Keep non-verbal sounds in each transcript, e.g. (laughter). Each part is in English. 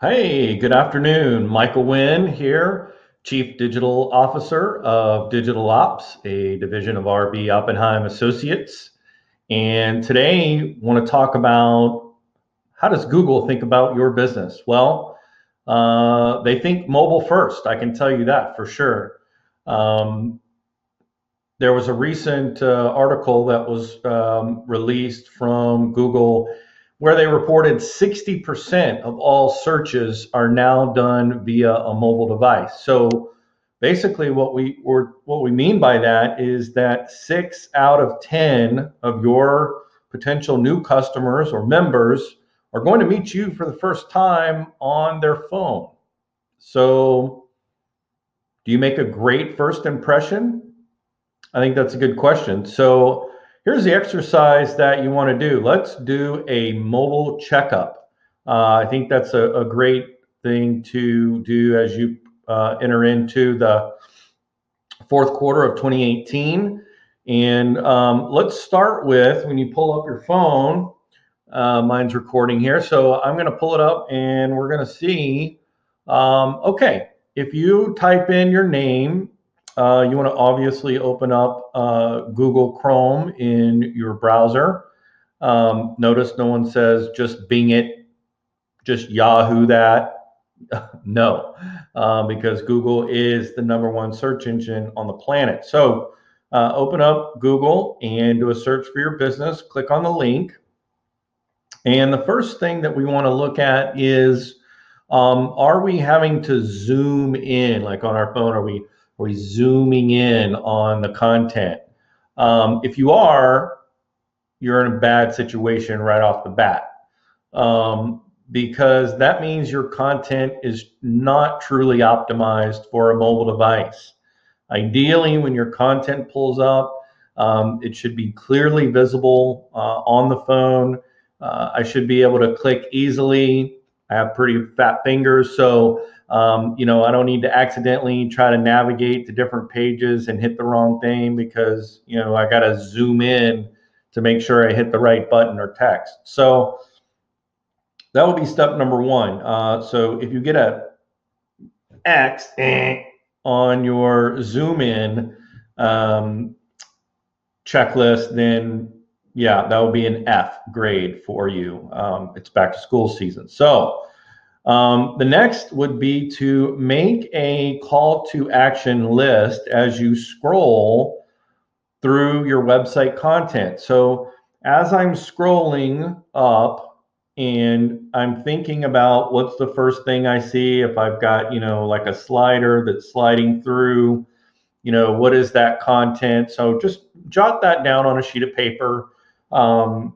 Hey, good afternoon. Michael Wynn here, Chief Digital Officer of Digital Ops, a division of RB Oppenheim Associates. And today, I want to talk about how does Google think about your business? Well, uh, they think mobile first. I can tell you that for sure. Um, there was a recent uh, article that was um, released from Google where they reported 60% of all searches are now done via a mobile device. So basically what we or what we mean by that is that 6 out of 10 of your potential new customers or members are going to meet you for the first time on their phone. So do you make a great first impression? I think that's a good question. So Here's the exercise that you want to do. Let's do a mobile checkup. Uh, I think that's a, a, great thing to do as you uh, enter into the fourth quarter of 2018. And um, let's start with when you pull up your phone. Uh, mine's recording here, so I'm going to pull it up and we're going to see. Um, okay, if you type in your name uh, you want to obviously open up uh, Google Chrome in your browser. Um, notice no one says just Bing it, just Yahoo that. (laughs) no, uh, because Google is the number one search engine on the planet. So uh, open up Google and do a search for your business. Click on the link. And the first thing that we want to look at is um, are we having to zoom in, like on our phone? Are we are we zooming in on the content? Um, if you are, you're in a bad situation right off the bat um, because that means your content is not truly optimized for a mobile device. Ideally, when your content pulls up, um, it should be clearly visible uh, on the phone. Uh, I should be able to click easily. I have pretty fat fingers, so um, you know, I don't need to accidentally try to navigate to different pages and hit the wrong thing because, you know, I got to zoom in to make sure I hit the right button or text. So that would be step number one. Uh, so if you get a X on your zoom in um, checklist, then yeah, that would be an F grade for you. Um, it's back to school season. So um, the next would be to make a call to action list as you scroll through your website content. So as I'm scrolling up and I'm thinking about what's the first thing I see, if I've got, you know, like a slider that's sliding through, you know, what is that content? So just jot that down on a sheet of paper. Um,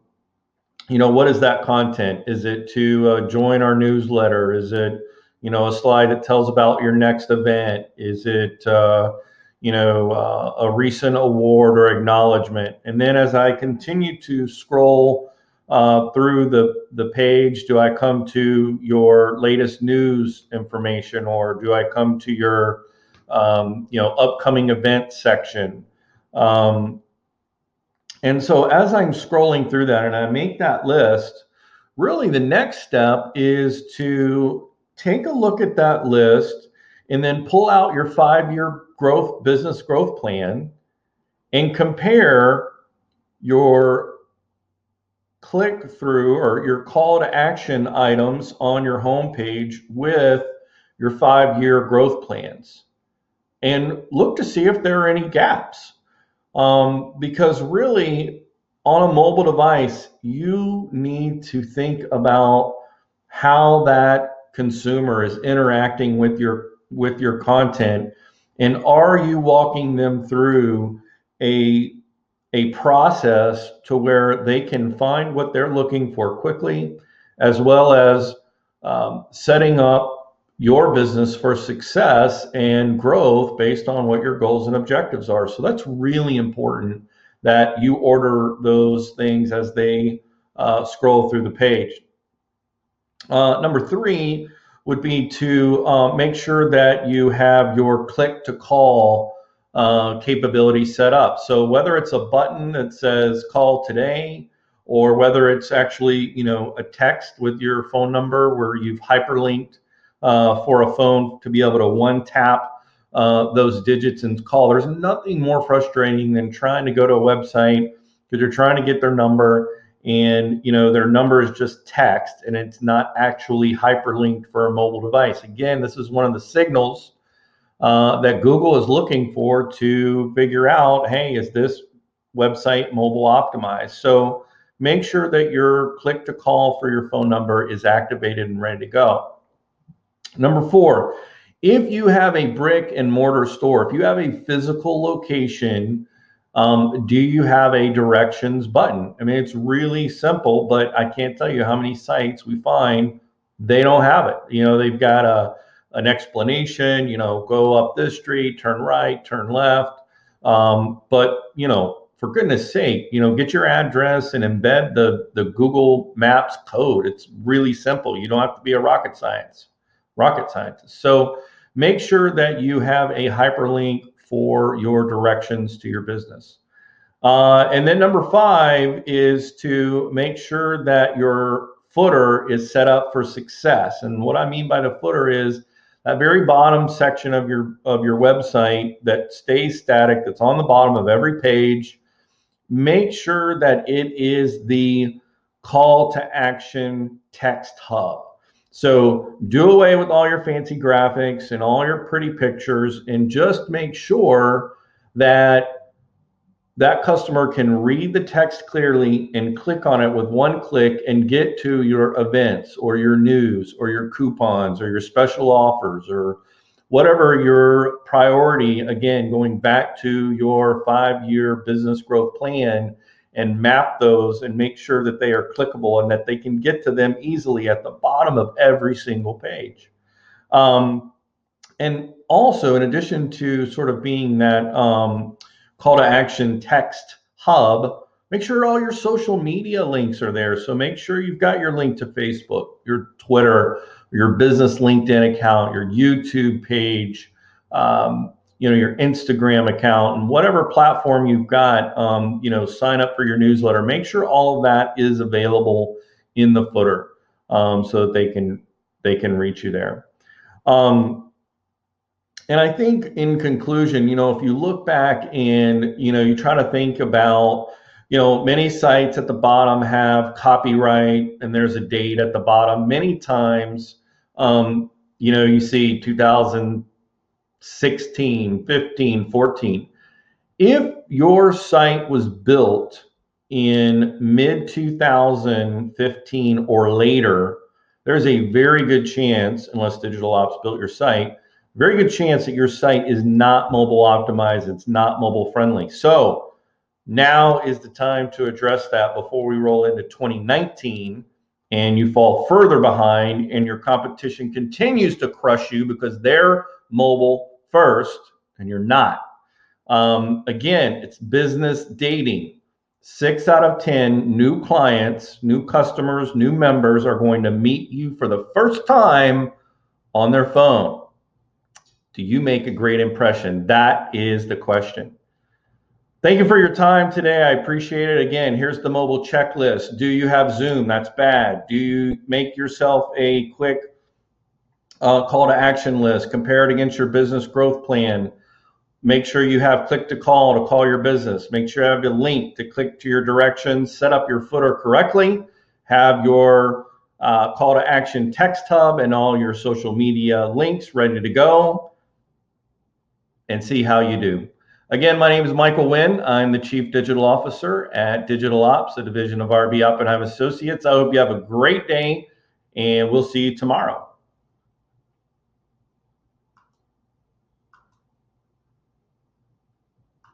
you know, what is that content? Is it to uh, join our newsletter? Is it, you know, a slide that tells about your next event? Is it, uh, you know, uh, a recent award or acknowledgement? And then as I continue to scroll uh, through the, the page, do I come to your latest news information or do I come to your, um, you know, upcoming event section? Um, and so as I'm scrolling through that and I make that list, really the next step is to take a look at that list and then pull out your five year growth business growth plan and compare your click through or your call to action items on your homepage with your five year growth plans. And look to see if there are any gaps um, because really, on a mobile device, you need to think about how that consumer is interacting with your with your content, and are you walking them through a a process to where they can find what they're looking for quickly, as well as um, setting up your business for success and growth based on what your goals and objectives are. So that's really important that you order those things as they uh, scroll through the page. Uh, number three would be to uh, make sure that you have your click to call uh, capability set up. So whether it's a button that says call today or whether it's actually, you know, a text with your phone number where you've hyperlinked uh, for a phone to be able to one tap uh, those digits and call. There's nothing more frustrating than trying to go to a website because you're trying to get their number and you know their number is just text and it's not actually hyperlinked for a mobile device. Again, this is one of the signals uh, that Google is looking for to figure out, hey, is this website mobile optimized? So make sure that your click to call for your phone number is activated and ready to go. Number four, if you have a brick and mortar store, if you have a physical location, um, do you have a directions button? I mean, it's really simple, but I can't tell you how many sites we find they don't have it. You know, they've got a an explanation. You know, go up this street, turn right, turn left. Um, but you know, for goodness sake, you know, get your address and embed the the Google Maps code. It's really simple. You don't have to be a rocket science rocket scientist. So make sure that you have a hyperlink for your directions to your business. Uh, and then number five is to make sure that your footer is set up for success. And what I mean by the footer is that very bottom section of your of your website that stays static, that's on the bottom of every page. Make sure that it is the call to action text hub. So do away with all your fancy graphics and all your pretty pictures and just make sure that that customer can read the text clearly and click on it with one click and get to your events or your news or your coupons or your special offers or whatever your priority again going back to your 5 year business growth plan and map those and make sure that they are clickable and that they can get to them easily at the bottom of every single page. Um, and also, in addition to sort of being that um, call to action text hub, make sure all your social media links are there. So make sure you've got your link to Facebook, your Twitter, your business LinkedIn account, your YouTube page. Um, you know your Instagram account and whatever platform you've got. Um, you know, sign up for your newsletter. Make sure all of that is available in the footer um, so that they can they can reach you there. Um, and I think in conclusion, you know, if you look back and you know you try to think about you know, many sites at the bottom have copyright and there's a date at the bottom. Many times, um, you know, you see 2000, 16, 15, 14. If your site was built in mid 2015 or later, there's a very good chance, unless Digital Ops built your site, very good chance that your site is not mobile optimized, it's not mobile friendly. So now is the time to address that before we roll into 2019 and you fall further behind and your competition continues to crush you because they're mobile first and you're not. Um, again, it's business dating. Six out of 10 new clients, new customers, new members are going to meet you for the first time on their phone. Do you make a great impression? That is the question. Thank you for your time today. I appreciate it. Again, here's the mobile checklist. Do you have Zoom? That's bad. Do you make yourself a quick uh, call to action list, compare it against your business growth plan. Make sure you have click to call to call your business. Make sure you have the link to click to your directions. Set up your footer correctly. Have your uh, call to action text hub and all your social media links ready to go and see how you do. Again, my name is Michael Wynn. I'm the Chief Digital Officer at Digital Ops, a division of RB Oppenheim Associates. I hope you have a great day and we'll see you tomorrow.